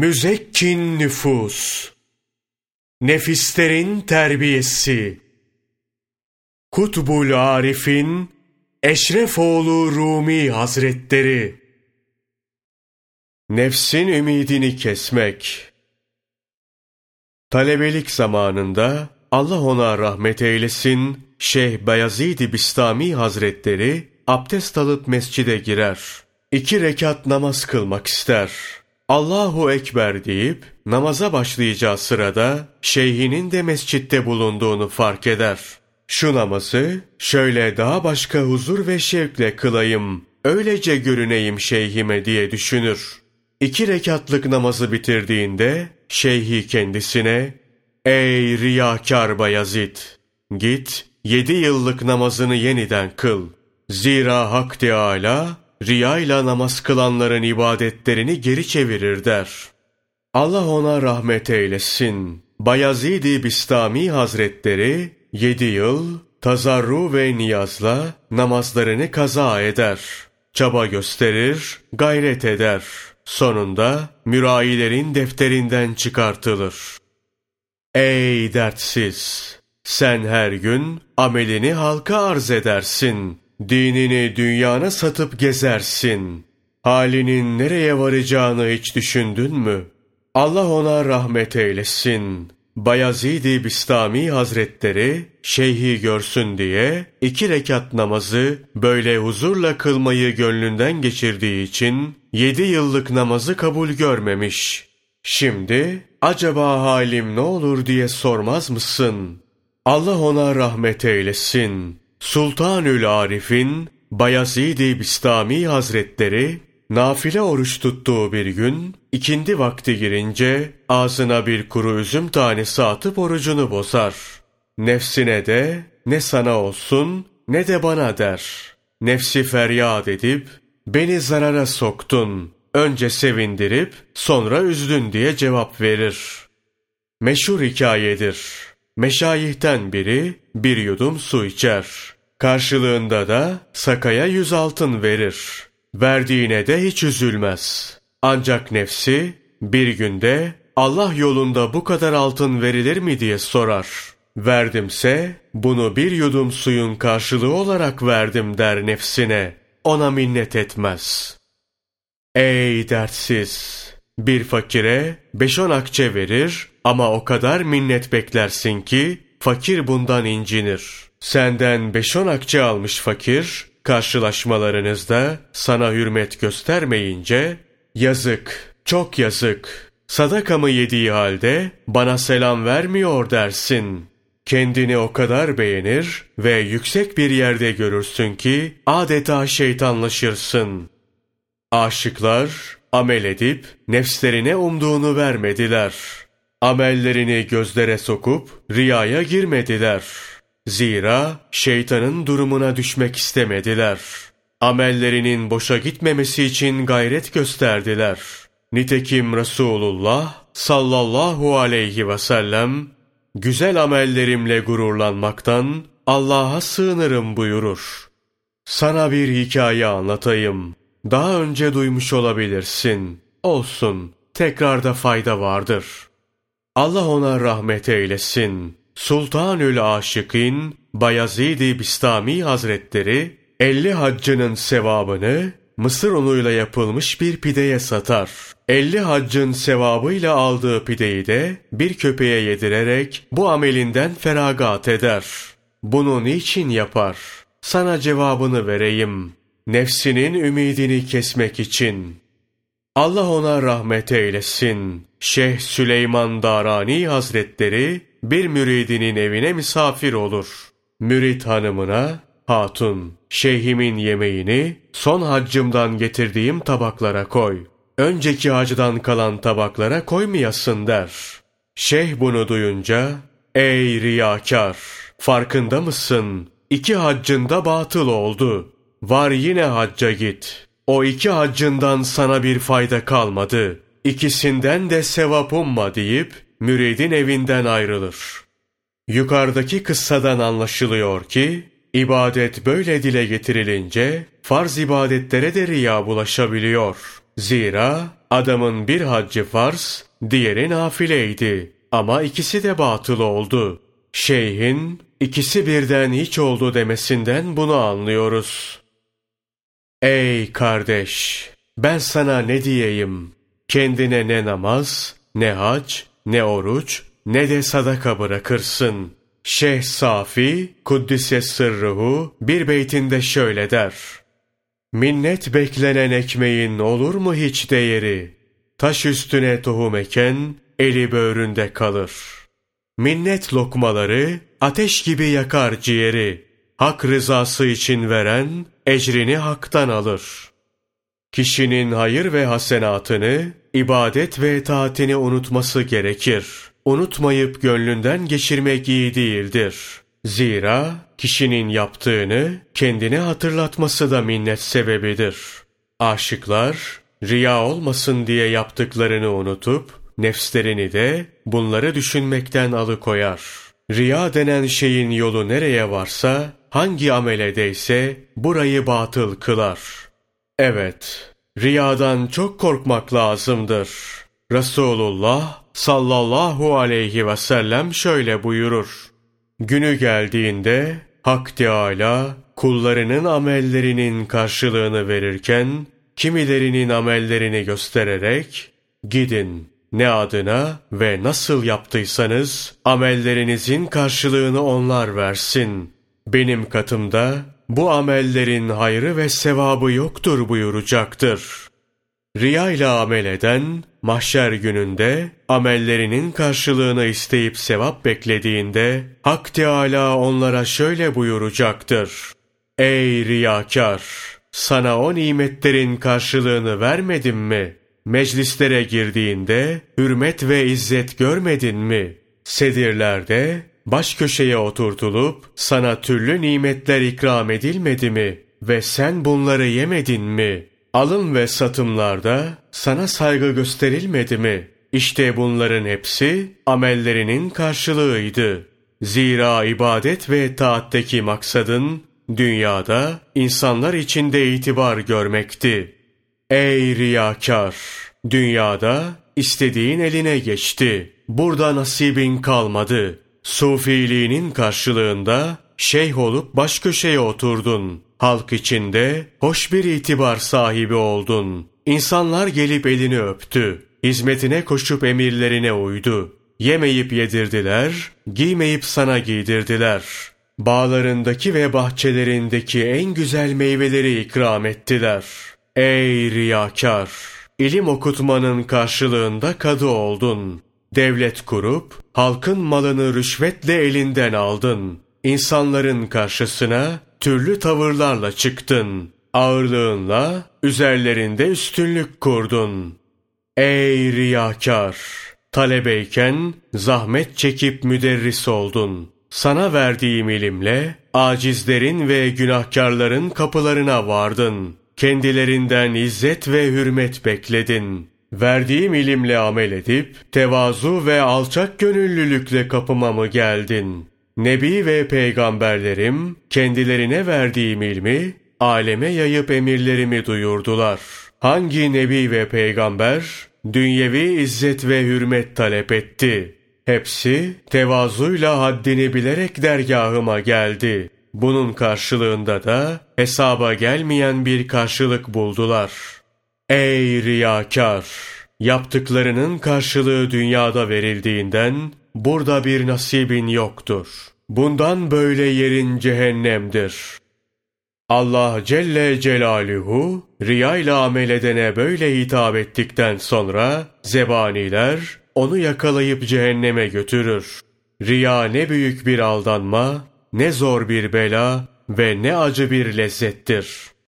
Müzekkin nüfus, nefislerin terbiyesi, Kutbul Arif'in Eşrefoğlu Rumi Hazretleri, Nefsin ümidini kesmek, Talebelik zamanında Allah ona rahmet eylesin, Şeyh Beyazid-i Bistami Hazretleri abdest alıp mescide girer. İki rekat namaz kılmak ister.'' Allahu Ekber deyip namaza başlayacağı sırada şeyhinin de mescitte bulunduğunu fark eder. Şu namazı şöyle daha başka huzur ve şevkle kılayım, öylece görüneyim şeyhime diye düşünür. İki rekatlık namazı bitirdiğinde şeyhi kendisine Ey riyakar Bayazid! Git yedi yıllık namazını yeniden kıl. Zira Hak Teâlâ riya ile namaz kılanların ibadetlerini geri çevirir der. Allah ona rahmet eylesin. Bayezid-i Bistami Hazretleri yedi yıl tazarru ve niyazla namazlarını kaza eder. Çaba gösterir, gayret eder. Sonunda mürayilerin defterinden çıkartılır. Ey dertsiz! Sen her gün amelini halka arz edersin. Dinini dünyana satıp gezersin. Halinin nereye varacağını hiç düşündün mü? Allah ona rahmet eylesin. Bayezid-i Bistami Hazretleri şeyhi görsün diye iki rekat namazı böyle huzurla kılmayı gönlünden geçirdiği için yedi yıllık namazı kabul görmemiş. Şimdi acaba halim ne olur diye sormaz mısın? Allah ona rahmet eylesin. Sultanül Arif'in Bayezid-i Bistami Hazretleri nafile oruç tuttuğu bir gün ikindi vakti girince ağzına bir kuru üzüm tanesi atıp orucunu bozar. Nefsine de ne sana olsun ne de bana der. Nefsi feryat edip beni zarara soktun. Önce sevindirip sonra üzdün diye cevap verir. Meşhur hikayedir. Meşayihten biri bir yudum su içer. Karşılığında da sakaya yüz altın verir. Verdiğine de hiç üzülmez. Ancak nefsi bir günde Allah yolunda bu kadar altın verilir mi diye sorar. Verdimse bunu bir yudum suyun karşılığı olarak verdim der nefsine. Ona minnet etmez. Ey dertsiz! Bir fakire beş on akçe verir ama o kadar minnet beklersin ki fakir bundan incinir. Senden beş on akçe almış fakir, karşılaşmalarınızda sana hürmet göstermeyince, yazık, çok yazık, sadakamı yediği halde bana selam vermiyor dersin. Kendini o kadar beğenir ve yüksek bir yerde görürsün ki adeta şeytanlaşırsın. Aşıklar amel edip nefslerine umduğunu vermediler. Amellerini gözlere sokup riyaya girmediler. Zira şeytanın durumuna düşmek istemediler. Amellerinin boşa gitmemesi için gayret gösterdiler. Nitekim Resulullah sallallahu aleyhi ve sellem güzel amellerimle gururlanmaktan Allah'a sığınırım buyurur. Sana bir hikaye anlatayım. Daha önce duymuş olabilirsin. Olsun, tekrarda fayda vardır. Allah ona rahmet eylesin. Sultanül Aşık'in Bayezid-i Bistami Hazretleri 50 haccının sevabını mısır unuyla yapılmış bir pideye satar. 50 haccın sevabıyla aldığı pideyi de bir köpeğe yedirerek bu amelinden feragat eder. Bunu niçin yapar? Sana cevabını vereyim nefsinin ümidini kesmek için. Allah ona rahmet eylesin. Şeyh Süleyman Darani Hazretleri bir müridinin evine misafir olur. Mürid hanımına, hatun, şeyhimin yemeğini son haccımdan getirdiğim tabaklara koy. Önceki hacdan kalan tabaklara koymayasın der. Şeyh bunu duyunca, ey riyakar, farkında mısın? İki haccında batıl oldu. Var yine hacca git. O iki haccından sana bir fayda kalmadı. İkisinden de sevap umma deyip müridin evinden ayrılır. Yukarıdaki kıssadan anlaşılıyor ki, ibadet böyle dile getirilince, farz ibadetlere de riya bulaşabiliyor. Zira adamın bir haccı farz, diğeri nafileydi. Ama ikisi de batıl oldu. Şeyhin ikisi birden hiç oldu demesinden bunu anlıyoruz. Ey kardeş! Ben sana ne diyeyim? Kendine ne namaz, ne hac, ne oruç, ne de sadaka bırakırsın. Şeyh Safi, Kuddise Sırruhu bir beytinde şöyle der. Minnet beklenen ekmeğin olur mu hiç değeri? Taş üstüne tohum eken, eli böğründe kalır. Minnet lokmaları, ateş gibi yakar ciğeri. Hak rızası için veren, ecrini haktan alır. Kişinin hayır ve hasenatını, ibadet ve taatini unutması gerekir. Unutmayıp gönlünden geçirmek iyi değildir. Zira kişinin yaptığını kendine hatırlatması da minnet sebebidir. Aşıklar, riya olmasın diye yaptıklarını unutup, nefslerini de bunları düşünmekten alıkoyar. Riya denen şeyin yolu nereye varsa, hangi ameledeyse burayı batıl kılar. Evet, riyadan çok korkmak lazımdır. Resulullah sallallahu aleyhi ve sellem şöyle buyurur. Günü geldiğinde Hak Teâlâ kullarının amellerinin karşılığını verirken kimilerinin amellerini göstererek gidin ne adına ve nasıl yaptıysanız amellerinizin karşılığını onlar versin. Benim katımda bu amellerin hayrı ve sevabı yoktur buyuracaktır. Riya ile amel eden, mahşer gününde amellerinin karşılığını isteyip sevap beklediğinde, Hak Teâlâ onlara şöyle buyuracaktır. Ey riyakar! Sana o nimetlerin karşılığını vermedim mi? Meclislere girdiğinde hürmet ve izzet görmedin mi? Sedirlerde baş köşeye oturtulup sana türlü nimetler ikram edilmedi mi? Ve sen bunları yemedin mi? Alım ve satımlarda sana saygı gösterilmedi mi? İşte bunların hepsi amellerinin karşılığıydı. Zira ibadet ve taatteki maksadın dünyada insanlar içinde itibar görmekti. Ey riyakar! Dünyada istediğin eline geçti. Burada nasibin kalmadı. Sufiliğinin karşılığında şeyh olup baş köşeye oturdun. Halk içinde hoş bir itibar sahibi oldun. İnsanlar gelip elini öptü. Hizmetine koşup emirlerine uydu. Yemeyip yedirdiler, giymeyip sana giydirdiler. Bağlarındaki ve bahçelerindeki en güzel meyveleri ikram ettiler. Ey riyakar! İlim okutmanın karşılığında kadı oldun. Devlet kurup, halkın malını rüşvetle elinden aldın. İnsanların karşısına türlü tavırlarla çıktın. Ağırlığınla üzerlerinde üstünlük kurdun. Ey riyakar! Talebeyken zahmet çekip müderris oldun. Sana verdiğim ilimle acizlerin ve günahkarların kapılarına vardın. Kendilerinden izzet ve hürmet bekledin. Verdiğim ilimle amel edip tevazu ve alçak gönüllülükle kapıma mı geldin? Nebi ve peygamberlerim kendilerine verdiğim ilmi aleme yayıp emirlerimi duyurdular. Hangi nebi ve peygamber dünyevi izzet ve hürmet talep etti? Hepsi tevazuyla haddini bilerek dergahıma geldi. Bunun karşılığında da hesaba gelmeyen bir karşılık buldular. Ey riyakar! Yaptıklarının karşılığı dünyada verildiğinden burada bir nasibin yoktur. Bundan böyle yerin cehennemdir. Allah Celle Celaluhu riya ile amel edene böyle hitap ettikten sonra zebaniler onu yakalayıp cehenneme götürür. Riya ne büyük bir aldanma, ne zor bir bela ve ne acı bir lezzettir.